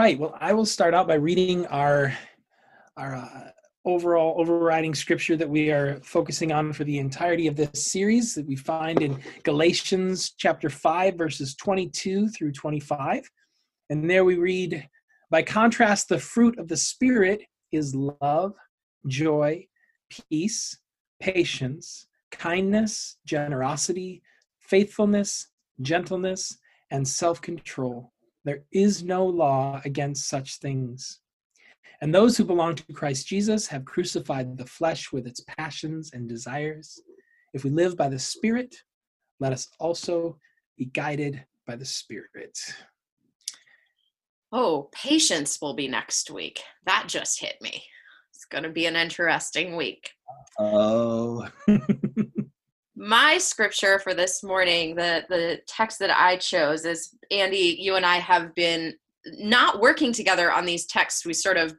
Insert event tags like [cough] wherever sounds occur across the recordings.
Right. Well, I will start out by reading our our uh, overall overriding scripture that we are focusing on for the entirety of this series that we find in Galatians chapter 5 verses 22 through 25. And there we read, by contrast the fruit of the spirit is love, joy, peace, patience, kindness, generosity, faithfulness, gentleness, and self-control. There is no law against such things. And those who belong to Christ Jesus have crucified the flesh with its passions and desires. If we live by the Spirit, let us also be guided by the Spirit. Oh, patience will be next week. That just hit me. It's going to be an interesting week. Oh. [laughs] My scripture for this morning, the the text that I chose is Andy, you and I have been not working together on these texts. We sort of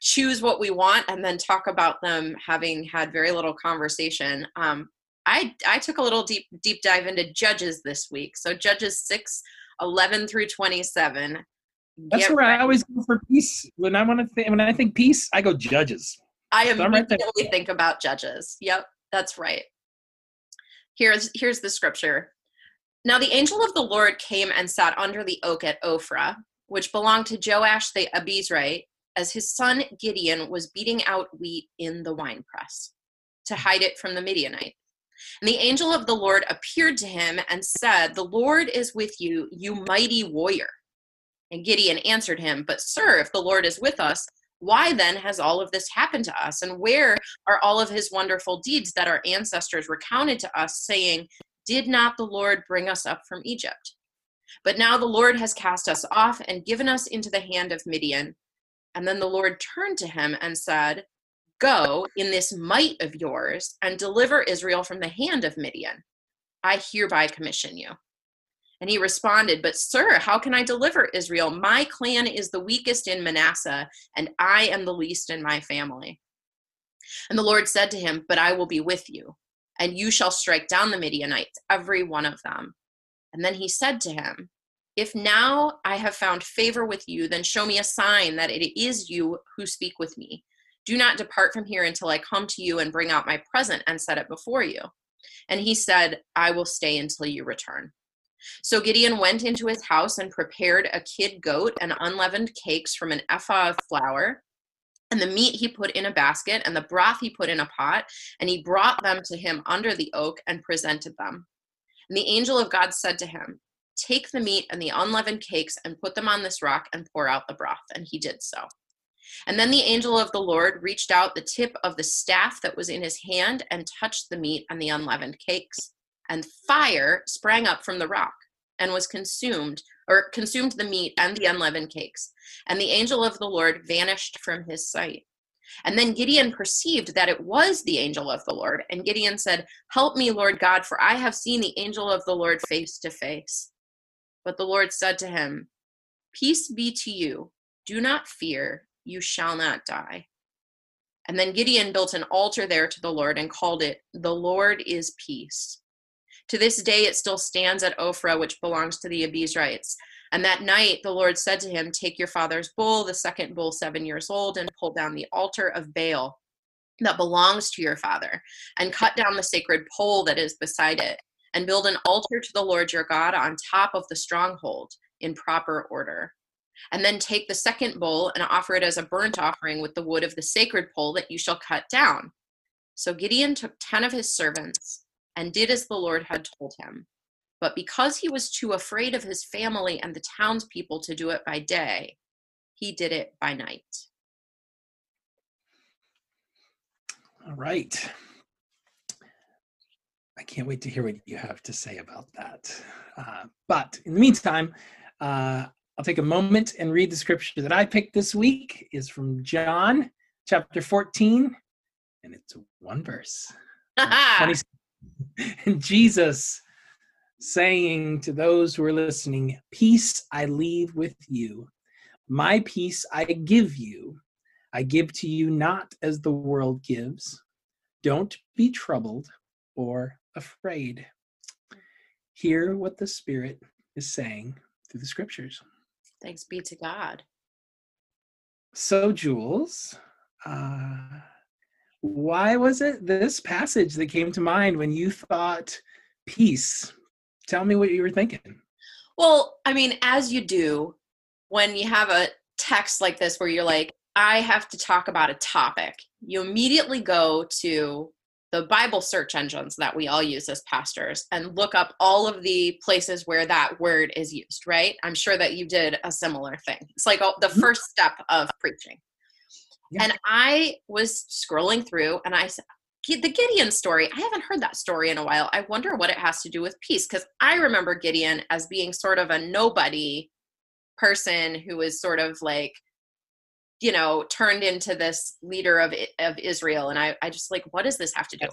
choose what we want and then talk about them having had very little conversation. Um, i i took a little deep deep dive into judges this week. So judges 6 11 through 27 that's Get where ready. i always go for peace. When i want to think when i think peace i go judges. I immediately right think about judges. Yep that's right here's here's the scripture now the angel of the lord came and sat under the oak at ophrah which belonged to joash the abiezrite as his son Gideon was beating out wheat in the winepress to hide it from the Midianite. And the angel of the Lord appeared to him and said, The Lord is with you, you mighty warrior. And Gideon answered him, But sir, if the Lord is with us, why then has all of this happened to us? And where are all of his wonderful deeds that our ancestors recounted to us, saying, Did not the Lord bring us up from Egypt? But now the Lord has cast us off and given us into the hand of Midian and then the Lord turned to him and said, Go in this might of yours and deliver Israel from the hand of Midian. I hereby commission you. And he responded, But sir, how can I deliver Israel? My clan is the weakest in Manasseh, and I am the least in my family. And the Lord said to him, But I will be with you, and you shall strike down the Midianites, every one of them. And then he said to him, if now I have found favor with you, then show me a sign that it is you who speak with me. Do not depart from here until I come to you and bring out my present and set it before you. And he said, I will stay until you return. So Gideon went into his house and prepared a kid goat and unleavened cakes from an ephah of flour. And the meat he put in a basket, and the broth he put in a pot, and he brought them to him under the oak and presented them. And the angel of God said to him, Take the meat and the unleavened cakes and put them on this rock and pour out the broth. And he did so. And then the angel of the Lord reached out the tip of the staff that was in his hand and touched the meat and the unleavened cakes. And fire sprang up from the rock and was consumed, or consumed the meat and the unleavened cakes. And the angel of the Lord vanished from his sight. And then Gideon perceived that it was the angel of the Lord. And Gideon said, Help me, Lord God, for I have seen the angel of the Lord face to face. But the Lord said to him, Peace be to you. Do not fear. You shall not die. And then Gideon built an altar there to the Lord and called it, The Lord is Peace. To this day it still stands at Ophrah, which belongs to the Abiezrites. And that night the Lord said to him, Take your father's bull, the second bull seven years old, and pull down the altar of Baal that belongs to your father, and cut down the sacred pole that is beside it and build an altar to the Lord your God on top of the stronghold in proper order. And then take the second bull and offer it as a burnt offering with the wood of the sacred pole that you shall cut down. So Gideon took ten of his servants and did as the Lord had told him. But because he was too afraid of his family and the townspeople to do it by day, he did it by night. All right. I can't wait to hear what you have to say about that. Uh, but in the meantime, uh, I'll take a moment and read the scripture that I picked this week is from John chapter 14, and it's one verse. [laughs] [laughs] and Jesus saying to those who are listening, Peace I leave with you, my peace I give you. I give to you not as the world gives. Don't be troubled or afraid. Hear what the Spirit is saying through the scriptures. Thanks be to God. so Jules, uh, why was it this passage that came to mind when you thought peace? Tell me what you were thinking. Well, I mean, as you do when you have a text like this where you're like, I have to talk about a topic, you immediately go to the Bible search engines that we all use as pastors and look up all of the places where that word is used, right? I'm sure that you did a similar thing. It's like the mm-hmm. first step of preaching. Yeah. And I was scrolling through and I said, the Gideon story, I haven't heard that story in a while. I wonder what it has to do with peace because I remember Gideon as being sort of a nobody person who was sort of like you know turned into this leader of of Israel and I I just like what does this have to do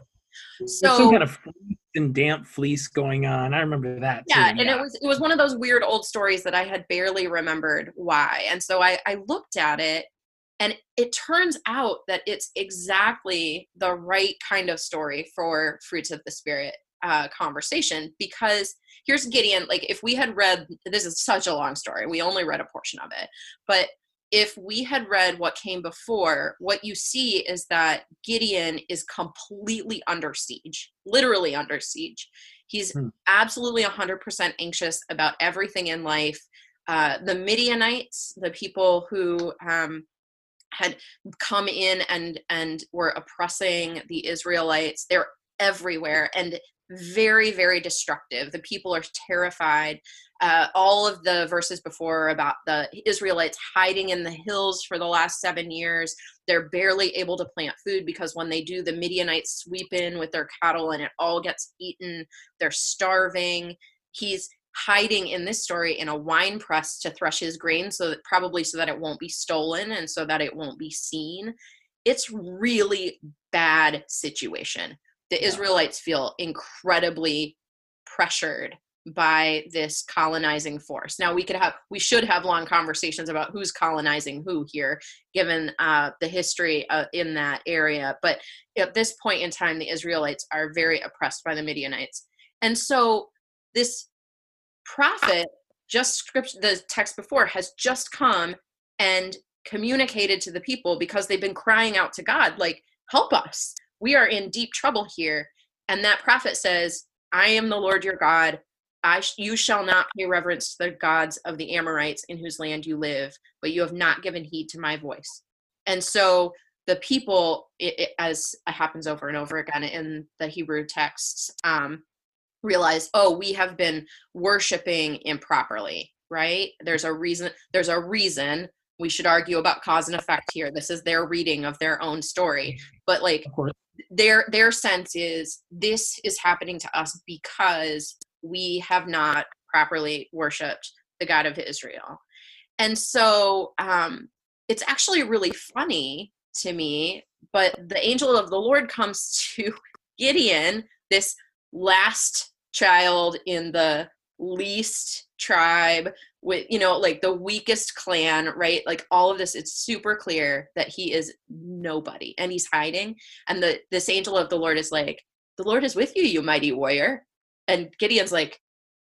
so some kind of and damp fleece going on I remember that yeah too. and yeah. it was it was one of those weird old stories that I had barely remembered why and so I I looked at it and it turns out that it's exactly the right kind of story for fruits of the spirit uh, conversation because here's Gideon. Like, if we had read, this is such a long story, we only read a portion of it, but if we had read what came before, what you see is that Gideon is completely under siege, literally under siege. He's hmm. absolutely 100% anxious about everything in life. Uh, the Midianites, the people who um, had come in and and were oppressing the Israelites, they're everywhere, and very very destructive. The people are terrified. Uh, all of the verses before about the israelites hiding in the hills for the last seven years they're barely able to plant food because when they do the midianites sweep in with their cattle and it all gets eaten. They're starving. He's hiding in this story in a wine press to thresh his grain so that probably so that it won't be stolen and so that it won't be seen it's really bad situation the Israelites feel incredibly pressured by this colonizing force. Now we could have we should have long conversations about who's colonizing who here given uh, the history uh, in that area but at this point in time the Israelites are very oppressed by the Midianites. And so this prophet just script the text before has just come and communicated to the people because they've been crying out to God like help us we are in deep trouble here. And that prophet says, I am the Lord your God. I sh- you shall not pay reverence to the gods of the Amorites in whose land you live, but you have not given heed to my voice. And so the people, it, it, as happens over and over again in the Hebrew texts, um, realize, oh, we have been worshiping improperly, right? There's a reason. There's a reason. We should argue about cause and effect here. This is their reading of their own story, but like their their sense is this is happening to us because we have not properly worshipped the God of Israel. And so um, it's actually really funny to me, but the angel of the Lord comes [laughs] to Gideon, this last child in the least tribe with you know like the weakest clan right? Like all of this it's super clear that he is nobody and he's hiding. And the this angel of the lord is like the lord is with you you mighty warrior. And gideon's like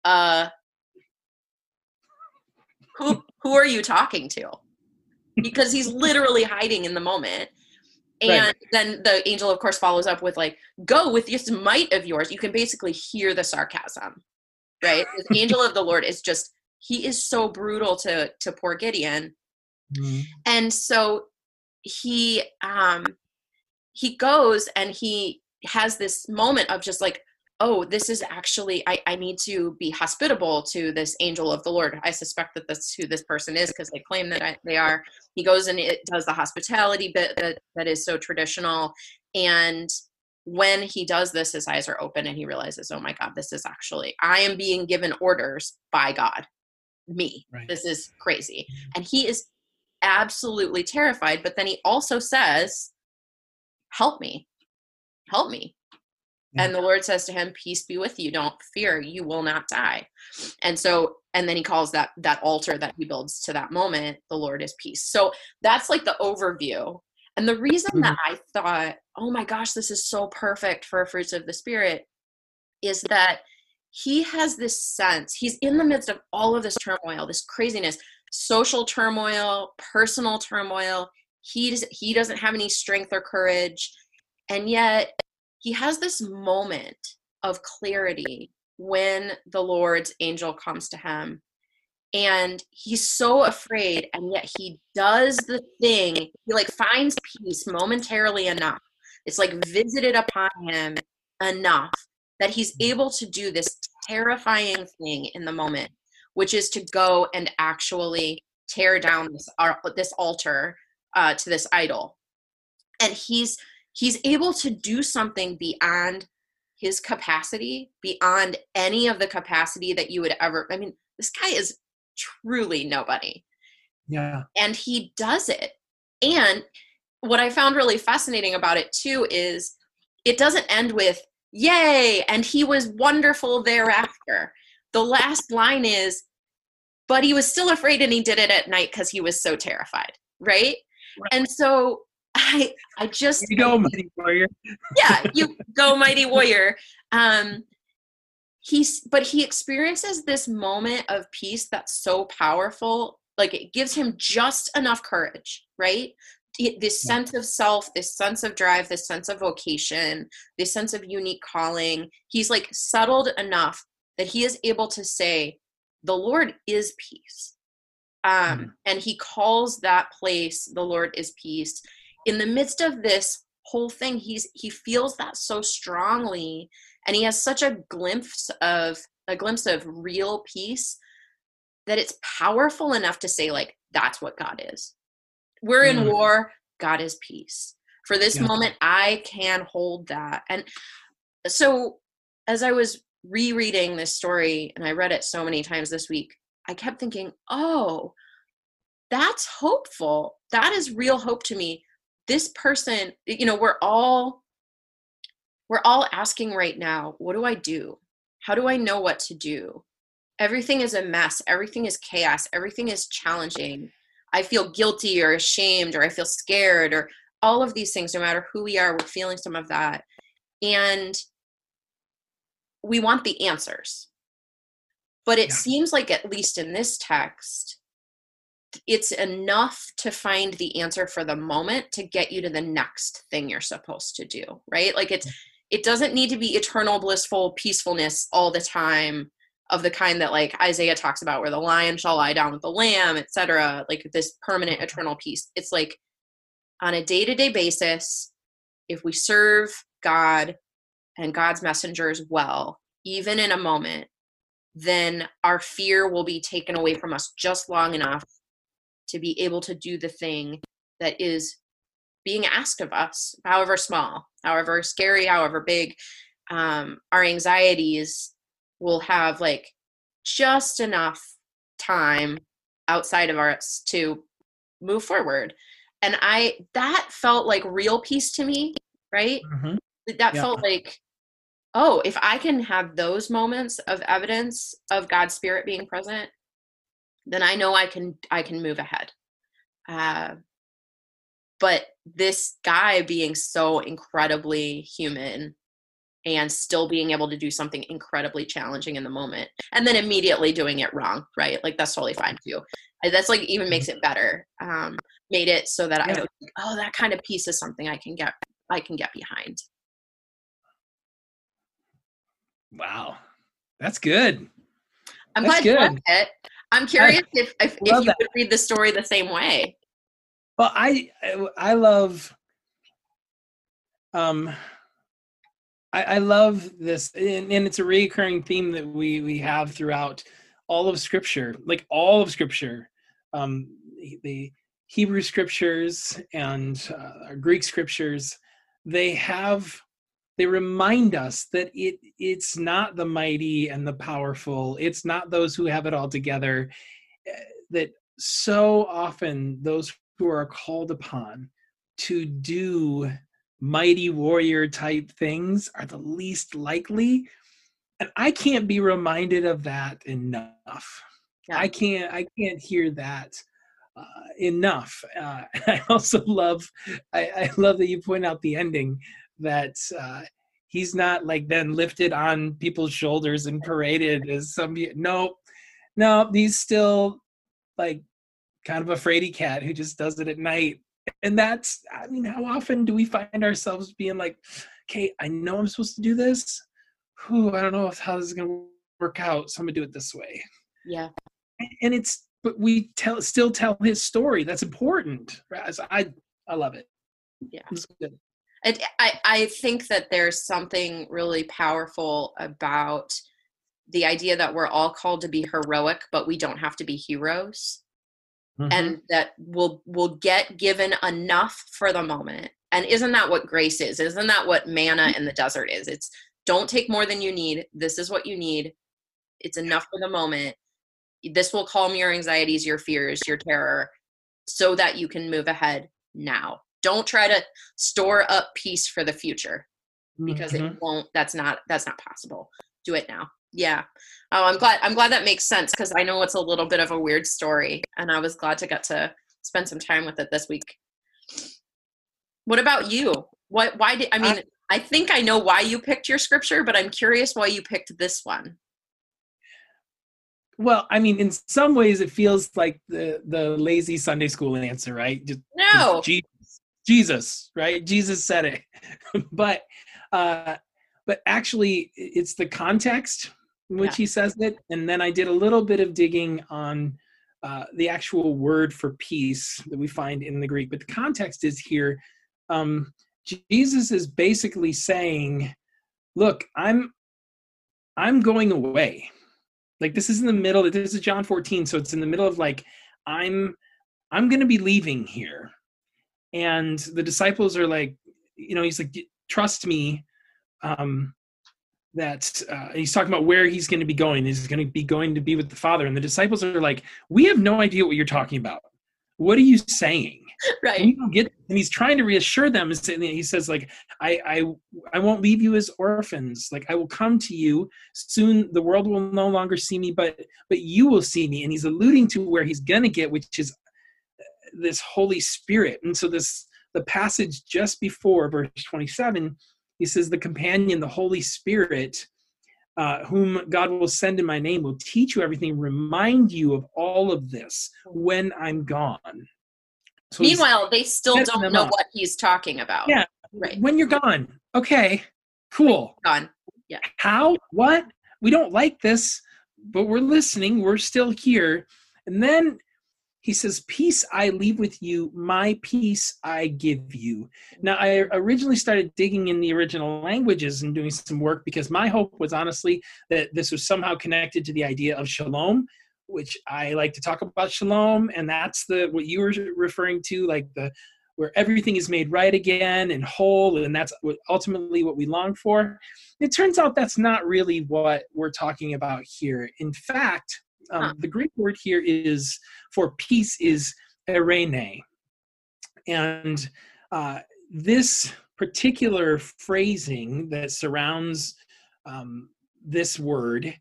uh who who are you talking to? Because he's literally hiding in the moment and right. then the angel of course follows up with like go with this might of yours you can basically hear the sarcasm right [laughs] the angel of the lord is just he is so brutal to to poor gideon mm-hmm. and so he um he goes and he has this moment of just like oh this is actually i, I need to be hospitable to this angel of the lord i suspect that that's who this person is because they claim that I, they are he goes and it does the hospitality bit that, that is so traditional and when he does this, his eyes are open and he realizes, oh my God, this is actually, I am being given orders by God, me. Right. This is crazy. Mm-hmm. And he is absolutely terrified. But then he also says, help me, help me. And the Lord says to him, Peace be with you. Don't fear. You will not die. And so, and then he calls that that altar that he builds to that moment, the Lord is peace. So that's like the overview and the reason mm-hmm. that I thought, oh my gosh, this is so perfect for fruits of the spirit is that he has this sense, he's in the midst of all of this turmoil, this craziness, social turmoil, personal turmoil. He does, he doesn't have any strength or courage, and yet he has this moment of clarity when the Lord's angel comes to him. And he's so afraid, and yet he does the thing. He like finds peace momentarily enough. It's like visited upon him enough that he's able to do this terrifying thing in the moment, which is to go and actually tear down this this altar uh, to this idol. And he's he's able to do something beyond his capacity beyond any of the capacity that you would ever i mean this guy is truly nobody. Yeah. And he does it. And what i found really fascinating about it too is it doesn't end with yay and he was wonderful thereafter. The last line is but he was still afraid and he did it at night because he was so terrified right? right. And so I I just you go mighty [laughs] warrior. yeah, [laughs] you go mighty warrior. Um he's but he experiences this moment of peace that's so powerful. Like it gives him just enough courage, right? This sense of self, this sense of drive, this sense of vocation, this sense of unique calling. He's like settled enough that he is able to say, The Lord is peace. Um, mm. And he calls that place, the Lord is peace in the midst of this whole thing he's he feels that so strongly and he has such a glimpse of a glimpse of real peace that it's powerful enough to say like that's what god is. We're in mm. war. God is peace. For this yeah. moment i can hold that. And so as i was rereading this story and i read it so many times this week i kept thinking oh that's hopeful. That is real hope to me this person you know we're all we're all asking right now what do i do? How do i know what to do? Everything is a mess. Everything is chaos. Everything is challenging. I feel guilty or ashamed or i feel scared or all of these things no matter who we are we're feeling some of that. And we want the answers. But it yeah. seems like at least in this text it's enough to find the answer for the moment to get you to the next thing you're supposed to do right? Like it's mm-hmm. it doesn't need to be eternal blissful peacefulness all the time of the kind that like isaiah talks about where the lion shall lie down with the lamb etc like this permanent mm-hmm. eternal peace. It's like on a day-to-day basis if we serve god and god's messengers well even in a moment then our fear will be taken away from us just long enough to be able to do the thing that is being asked of us, however small, however scary, however big. Um, our anxieties will have like just enough time outside of us to move forward. And I, that felt like real peace to me, right? Mm-hmm. That yeah. felt like, oh, if I can have those moments of evidence of God's spirit being present, then I know I can I can move ahead. Uh, but this guy being so incredibly human and still being able to do something incredibly challenging in the moment and then immediately doing it wrong right? Like that's totally fine too. That's like even makes it better um made it so that yeah. i oh that kind of peace is something i can get i can get behind. Wow. That's good. I'm that's glad good. you liked it I'm curious I, if if, if you that. would read the story the same way. Well, I I love um I, I love this and, and it's a recurring theme that we we have throughout all of scripture, like all of scripture. Um the Hebrew scriptures and uh, Greek scriptures, they have they remind us that it it's not the mighty and the powerful. It's not those who have it all together. Eh, that so often those who are called upon to do mighty warrior type things are the least likely. And i can't be reminded of that enough. Yeah. i can't i can't hear that uh, enough. Uh, [laughs] i also love I, I love that you point out the ending that uh, he's not like then lifted on people's shoulders and paraded as some no no he's still like kind of a fraidy cat who just does it at night. And that's, I mean, how often do we find ourselves being like, okay, I know I'm supposed to do this. Who I don't know if how this is going to work out, so I'm gonna do it this way. Yeah. And it's, but we tell still tell his story. That's important. I I love it. Yeah. It, I, I think that there's something really powerful about the idea that we're all called to be heroic, but we don't have to be heroes. Mm-hmm. And that we'll we'll get given enough for the moment. And isn't that what grace is? Isn't that what manna in the desert is? It's don't take more than you need. This is what you need. It's enough for the moment. This will calm your anxieties, your fears, your terror, so that you can move ahead now. Don't try to store up peace for the future because mm-hmm. it won't that's not that's not possible. Do it now. Yeah. Oh, I'm glad I'm glad that makes sense because I know it's a little bit of a weird story and I was glad to get to spend some time with it this week. What about you? What why did I mean I, I think I know why you picked your scripture, but I'm curious why you picked this one. Well, I mean, in some ways, it feels like the the lazy Sunday school answer, right? Just, no, Jesus, Jesus, right? Jesus said it, [laughs] but uh, but actually, it's the context in which yeah. he says it, and then I did a little bit of digging on uh, the actual word for peace that we find in the Greek, but the context is here. Um, Jesus is basically saying, "Look, I'm I'm going away." like this is in the middle this is john 14 so it's in the middle of like i'm i'm going to be leaving here and the disciples are like you know he's like trust me um that uh, he's talking about where he's going to be going. He's going to be going to be with the father. And the disciples are like we have no idea what you're talking about. What are you saying? [laughs] Right. And, you get, and he's trying to reassure them and he says like I, I i won't leave you as orphans. Like i will come to you. Soon the world will no longer see me but but you will see me. And he's alluding to where he's gonna get which is this holy spirit and so this the passage just before verse 27 he says the companion the holy spirit uh, whom God will send in my name will teach you everything, remind you of all of this when I'm gone. So Meanwhile, they still don't know up. what he's talking about. Yeah. Right. When you're gone. Okay. Cool. Gone. Yeah. How? What? We don't like this, but we're listening. We're still here. And then he says, Peace I leave with you, my peace I give you. Now, I originally started digging in the original languages and doing some work because my hope was honestly that this was somehow connected to the idea of shalom, which I like to talk about shalom. And that's the what you were referring to, like the where everything is made right again and whole, and that's ultimately what we long for. It turns out that's not really what we're talking about here. In fact, um, huh. The Greek word here is for peace is eirene. And uh, this particular phrasing that surrounds um, this word,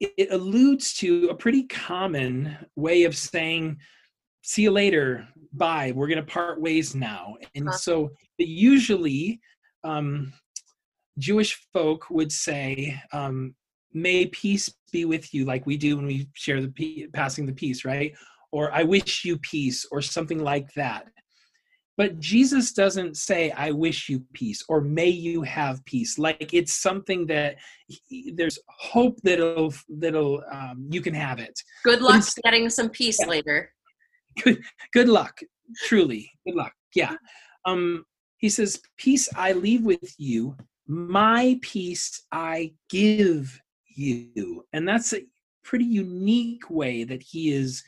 it, it alludes to a pretty common way of saying, see you later, bye, we're going to part ways now. And huh. so usually um, Jewish folk would say, um, may peace be with you like we do when we share the passing the peace right? Or i wish you peace or something like that. But jesus doesn't say i wish you peace or may you have peace. Like it's something that he, there's hope that'll that'll um, you can have it. Good luck getting some peace yeah. later. Good good luck. Truly good luck. Yeah. Um he says peace i leave with you my peace i give you. And that's a pretty unique way that he is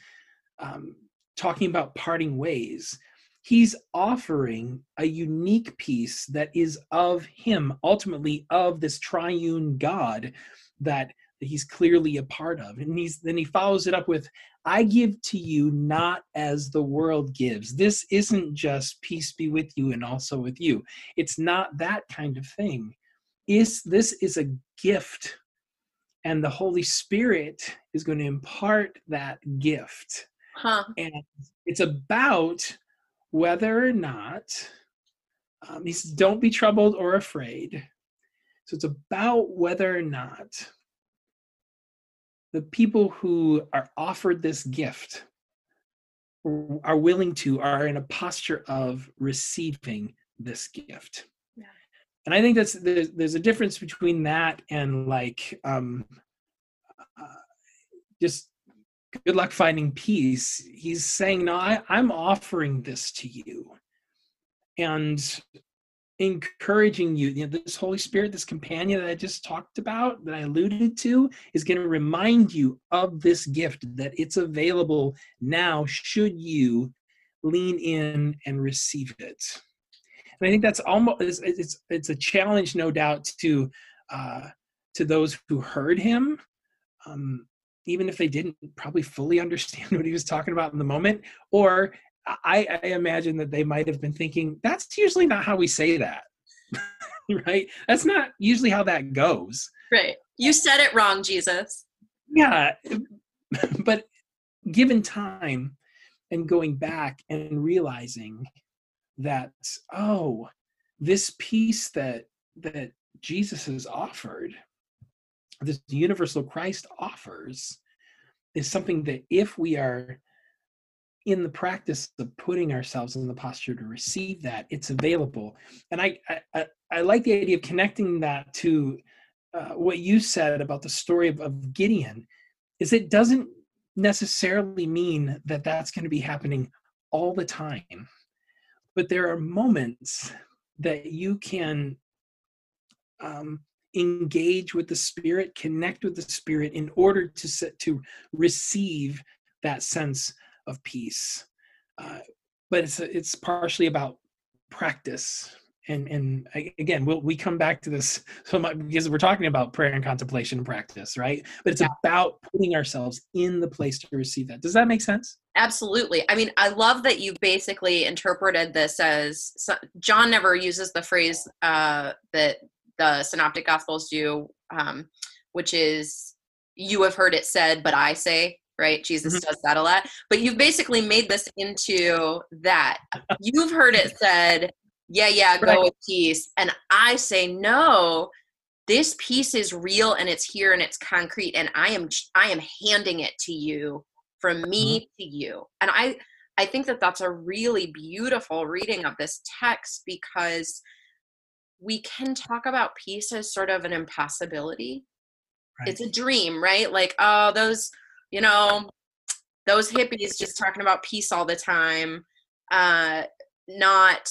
um, talking about parting ways. He's offering a unique peace that is of him, ultimately of this triune God that, that he's clearly a part of. And he's then he follows it up with, I give to you not as the world gives. This isn't just peace be with you and also with you. It's not that kind of thing. Is this is a gift and the Holy Spirit is going to impart that gift. Huh. And it's about whether or not um, he says, "Don't be troubled or afraid." So it's about whether or not the people who are offered this gift are willing to are in a posture of receiving this gift. And i think that's there's, there's a difference between that and like um uh, just good luck finding peace he's saying no I, i'm offering this to you and encouraging you, you know, this Holy Spirit, this companion that I just talked about, that I alluded to, is going to remind you of this gift that it's available now, should you lean in and receive it. And I think that's almost it's it's, it's a challenge, no doubt, to uh, to those who heard him. Um, even if they didn't probably fully understand [laughs] what he was talking about in the moment, or I, I imagine that they might have been thinking that's usually not how we say that [laughs] right? That's not usually how that goes. Right. You said it wrong jesus. Yeah [laughs] but given time and going back and realizing that oh this peace that that jesus has offered this universal christ offers is something that if we are in the practice of putting ourselves in the posture to receive that it's available. And i i, I like the idea of connecting that to uh, what you said about the story of, of gideon is it doesn't necessarily mean that that's going to be happening all the time but there are moments that you can um, engage with the spirit connect with the spirit in order to set, to receive that sense of peace. Uh, but it's it's partially about practice and and again we'll, we come back to this [laughs] so much because we're talking about prayer and contemplation and practice right but it's yeah. about putting ourselves in the place to receive that does that make sense absolutely i mean i love that you basically interpreted this as john never uses the phrase uh, that the synoptic gospels do um, which is you have heard it said but i say right? Jesus mm-hmm. does that a lot. But you've basically made this into that. You've heard it said, yeah, yeah, go right. with peace. And I say, no, this peace is real and it's here and it's concrete. And I am, I am handing it to you from me mm-hmm. to you. And I, I think that that's a really beautiful reading of this text because we can talk about peace as sort of an impossibility. Right. It's a dream, right? Like, oh, those you know, those hippies just talking about peace all the time, uh, not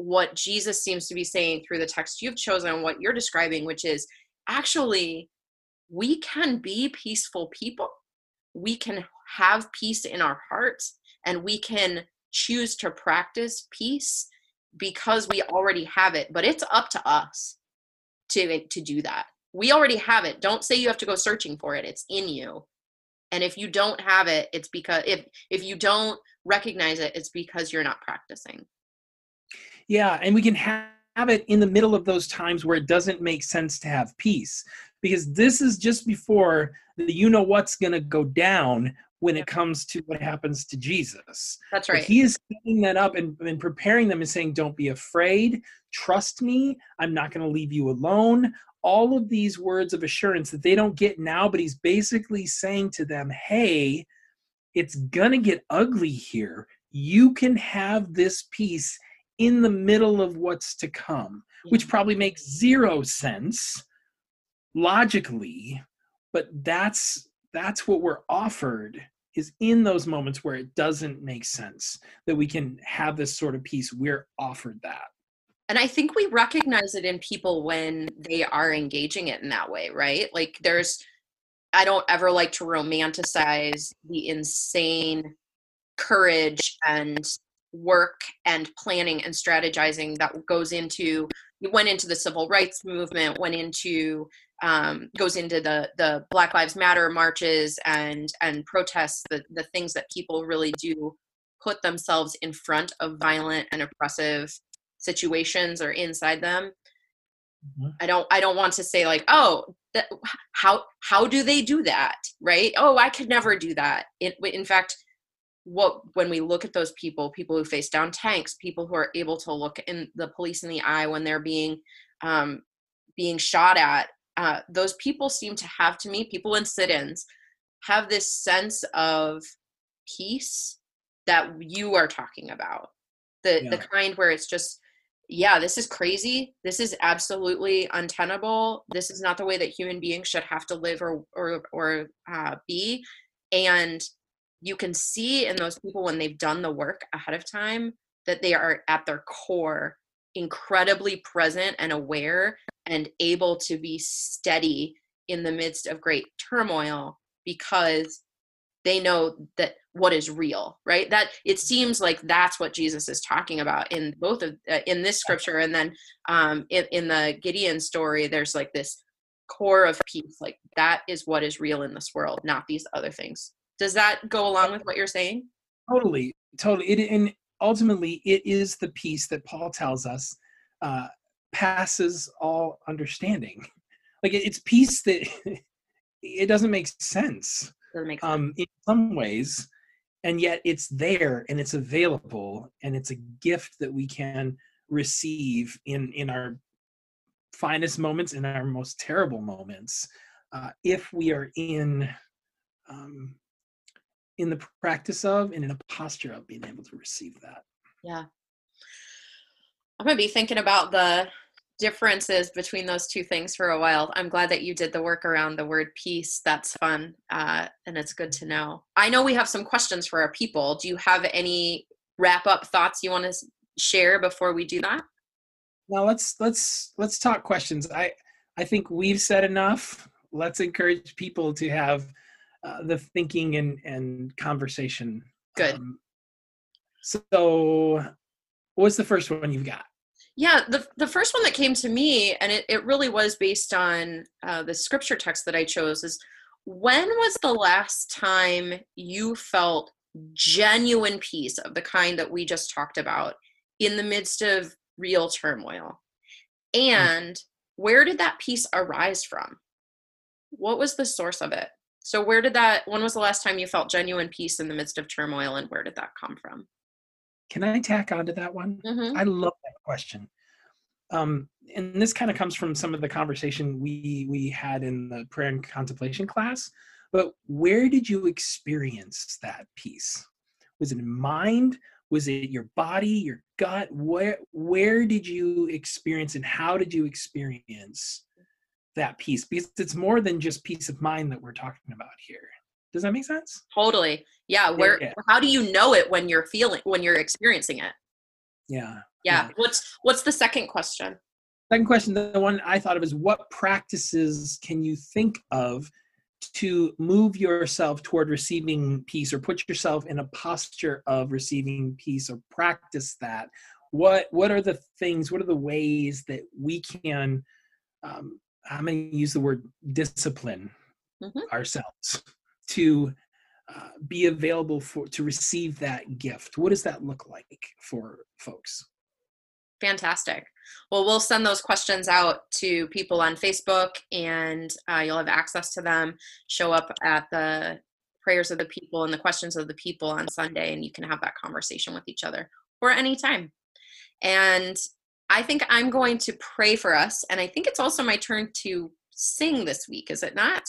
what Jesus seems to be saying through the text you've chosen, what you're describing, which is actually we can be peaceful people. We can have peace in our hearts and we can choose to practice peace because we already have it, but it's up to us to to do that. We already have it. Don't say you have to go searching for it. It's in you and if you don't have it it's because if if you don't recognize it it's because you're not practicing yeah and we can have it in the middle of those times where it doesn't make sense to have peace because this is just before the you know what's going to go down when it comes to what happens to Jesus. That's right. But he is setting that up and, and preparing them and saying, Don't be afraid. Trust me. I'm not going to leave you alone all of these words of assurance that they don't get now, but he's basically saying to them, hey, it's going to get ugly here. You can have this peace in the middle of what's to come, which probably makes zero sense logically, but that's that's what we're offered is in those moments where it doesn't make sense that we can have this sort of peace we're offered that. And i think we recognize it in people when they are engaging it in that way right? Like there's i don't ever like to romanticize the insane courage and work and planning and strategizing that goes into went into the civil rights movement went into um, goes into the the black lives matter marches and and protests the the things that people really do put themselves in front of violent and oppressive situations or inside them. Mm-hmm. i don't i don't want to say like oh that, how how do they do that? Right? Oh i could never do that. In, in fact what when we look at those people people who face down tanks people who are able to look in the police in the eye when they're being um, being shot at uh, those people seem to have to me people in sit-ins have this sense of peace that you are talking about. The Yeah. the kind where it's just yeah this is crazy. This is absolutely untenable. This is not the way that human beings should have to live or or or uh, be. And you can see in those people when they've done the work ahead of time that they are at their core incredibly present and aware and able to be steady in the midst of great turmoil because they know that what is real right? That it seems like that's what jesus is talking about in both of uh, in this scripture and then um in, in the gideon story there's like this core of peace like that is what is real in this world not these other things does that go along with what you're saying Totally, totally. It and ultimately, it is the peace that Paul tells us uh, passes all understanding. [laughs] Like it- it's peace that [laughs] it doesn't make sense doesn't make sense um, in some ways, and yet it's there and it's available and it's a gift that we can receive in in our finest moments in our most terrible moments uh, if we are in um, in the practice of and in a posture of being able to receive that Yeah. I'm going to be thinking about the differences between those two things for a while. I'm glad that you did the work around the word peace. That's fun. Uh, and it's good to know. I know we have some questions for our people. Do you have any wrap up thoughts you want to share before we do that? now let's let's let's talk questions i i think we've said enough let's encourage people to have uh, the thinking and and conversation Good. Um, so what's the first one you've got Yeah, the the first one that came to me, and it, it really was based on uh, the scripture text that I chose, is when was the last time you felt genuine peace of the kind that we just talked about in the midst of real turmoil? And where did that peace arise from? What was the source of it? So, where did that, when was the last time you felt genuine peace in the midst of turmoil, and where did that come from? can i tack onto that one Mhm. I love that question. Um, and this kind of comes from some of the conversation we we had in the prayer and contemplation class. But where did you experience that peace? Was it in mind? Was it your body, your gut? Where where did you experience and how did you experience that peace? Because it's more than just peace of mind that we're talking about here. Does that make sense? Totally. Yeah. Where? yeah. How do you know it when you're feeling when you're experiencing it? Yeah. Yeah. Yeah. What's What's the second question? Second question, the one I thought of is what practices can you think of to move yourself toward receiving peace or put yourself in a posture of receiving peace or practice that? What what are the things, what are the ways that we can um, I'm going to use the word discipline Mhm. ourselves to uh, be available for to receive that gift. What does that look like for folks? Fantastic. Well, we'll send those questions out to people on Facebook, and uh, you'll have access to them. Show up at the prayers of the people and the questions of the people on Sunday, and you can have that conversation with each other or anytime. And I think I'm going to pray for us, and I think it's also my turn to sing this week. Is it not?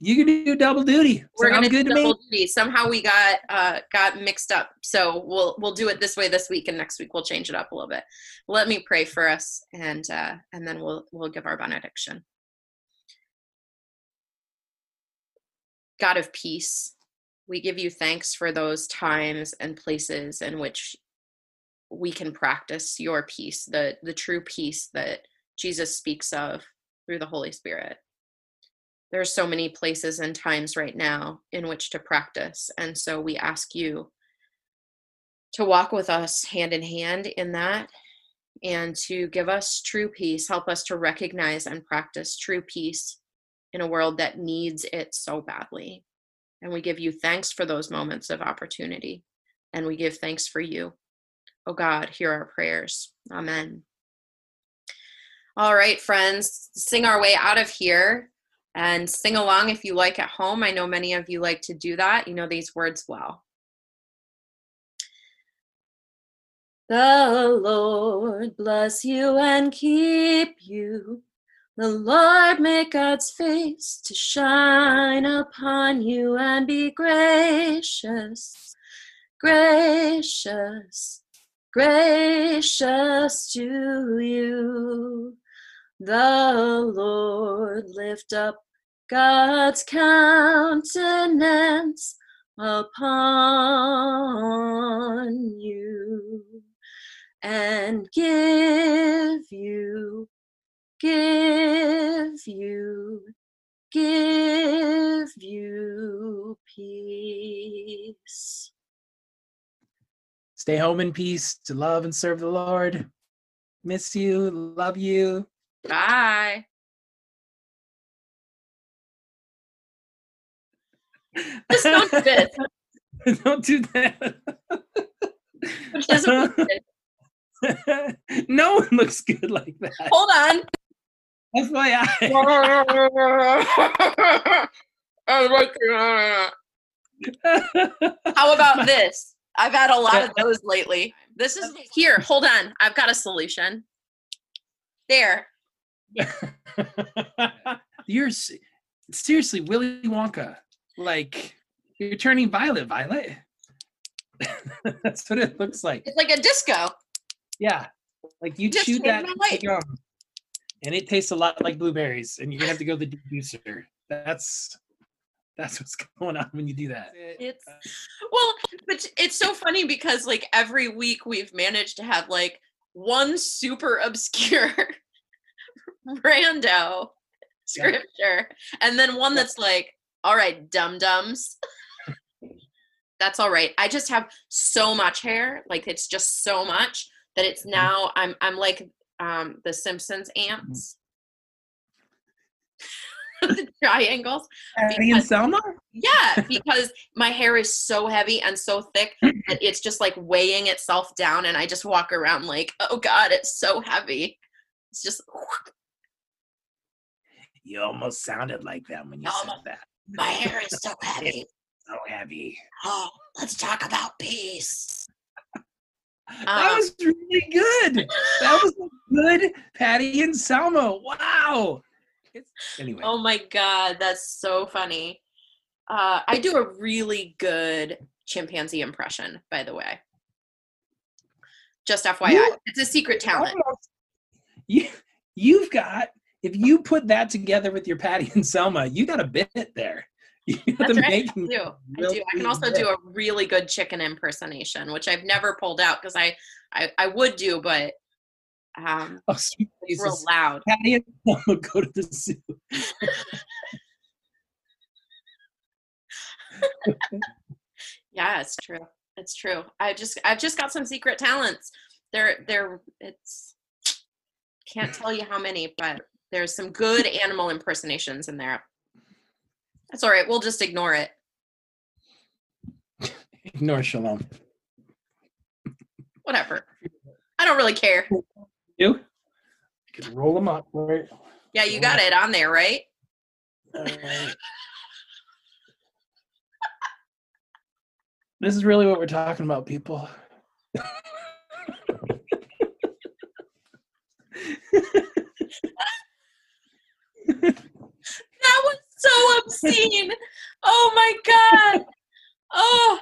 You can do double duty. We're Sounds gonna do me. double duty. Somehow we got uh, got mixed up, so we'll we'll do it this way this week, and next week we'll change it up a little bit. Let me pray for us, and uh, and then we'll we'll give our benediction. God of peace, we give you thanks for those times and places in which we can practice your peace, the the true peace that Jesus speaks of through the Holy Spirit. There's so many places and times right now in which to practice and so we ask you to walk with us hand in hand in that and to give us true peace. Help us to recognize and practice true peace in a world that needs it so badly. And we give you thanks for those moments of opportunity and we give thanks for you oh god hear our prayers amen all right friends sing our way out of here and sing along if you like at home. I know many of you like to do that. You know these words well. The Lord bless you and keep you. The Lord make God's face to shine upon you and be gracious. gracious, gracious to you. The Lord lift up God's countenance upon you and give you, give you, give you peace. Stay home in peace to love and serve the Lord. Miss you, love you. Bye. Just don't do this. Don't do that. Which doesn't [laughs] no one looks good like that. Hold on. that's [laughs] FYI. Oh [laughs] How about this? I've had a lot of those lately. This is here. Hold on. I've got a solution. There. [laughs] You're seriously Willy Wonka. Like you're turning violet, Violet. [laughs] That's what it looks like. It's like a disco. Yeah, like you Just chew that gum, and it tastes a lot like blueberries, and you're gonna have to go to the deguster. That's that's what's going on when you do that. It's well, but it's so funny because like every week we've managed to have like one super obscure [laughs] rando scripture and then one that's like, all right, dum dums. [laughs] that's all right. I just have so much hair, like it's just so much that it's Mhm. now I'm I'm like um the Simpsons aunts. [laughs] the triangles. Patty and Selma. Yeah, because my hair is so heavy and so thick that [laughs] it's just like weighing itself down, and I just walk around like, oh god, it's so heavy. It's just You almost sounded like that when you said that. my hair is so heavy. [laughs] So heavy. Oh, let's talk about peace. that Um, was really good. That was a good Patty and Selma. Wow. It's, [laughs] anyway, Oh my god, that's so funny. Uh, I do a really good chimpanzee impression, by the way. Just FYI, You- it's a secret talent. [laughs] you you've got if you put that together with your Patty and Selma, you got a bit there. [laughs] That's the right. I do. I do. I can also do a really good chicken impersonation, which I've never pulled out because I, I I would do, but um, Oh, sweet [laughs] real Jesus. loud. Patty and [laughs] Selma go to the zoo. [laughs] Yeah, it's true. It's true. I just I've just got some secret talents. They're they're it's can't tell you how many, but there's some good animal impersonations in there. That's all right. We'll just ignore it. Ignore Shalom. Whatever. I don't really care. You? You can roll them up, right? Yeah, you got it on there, right? Alright. [laughs] This is really what we're talking about, people. That was so obscene. Oh my god. Oh,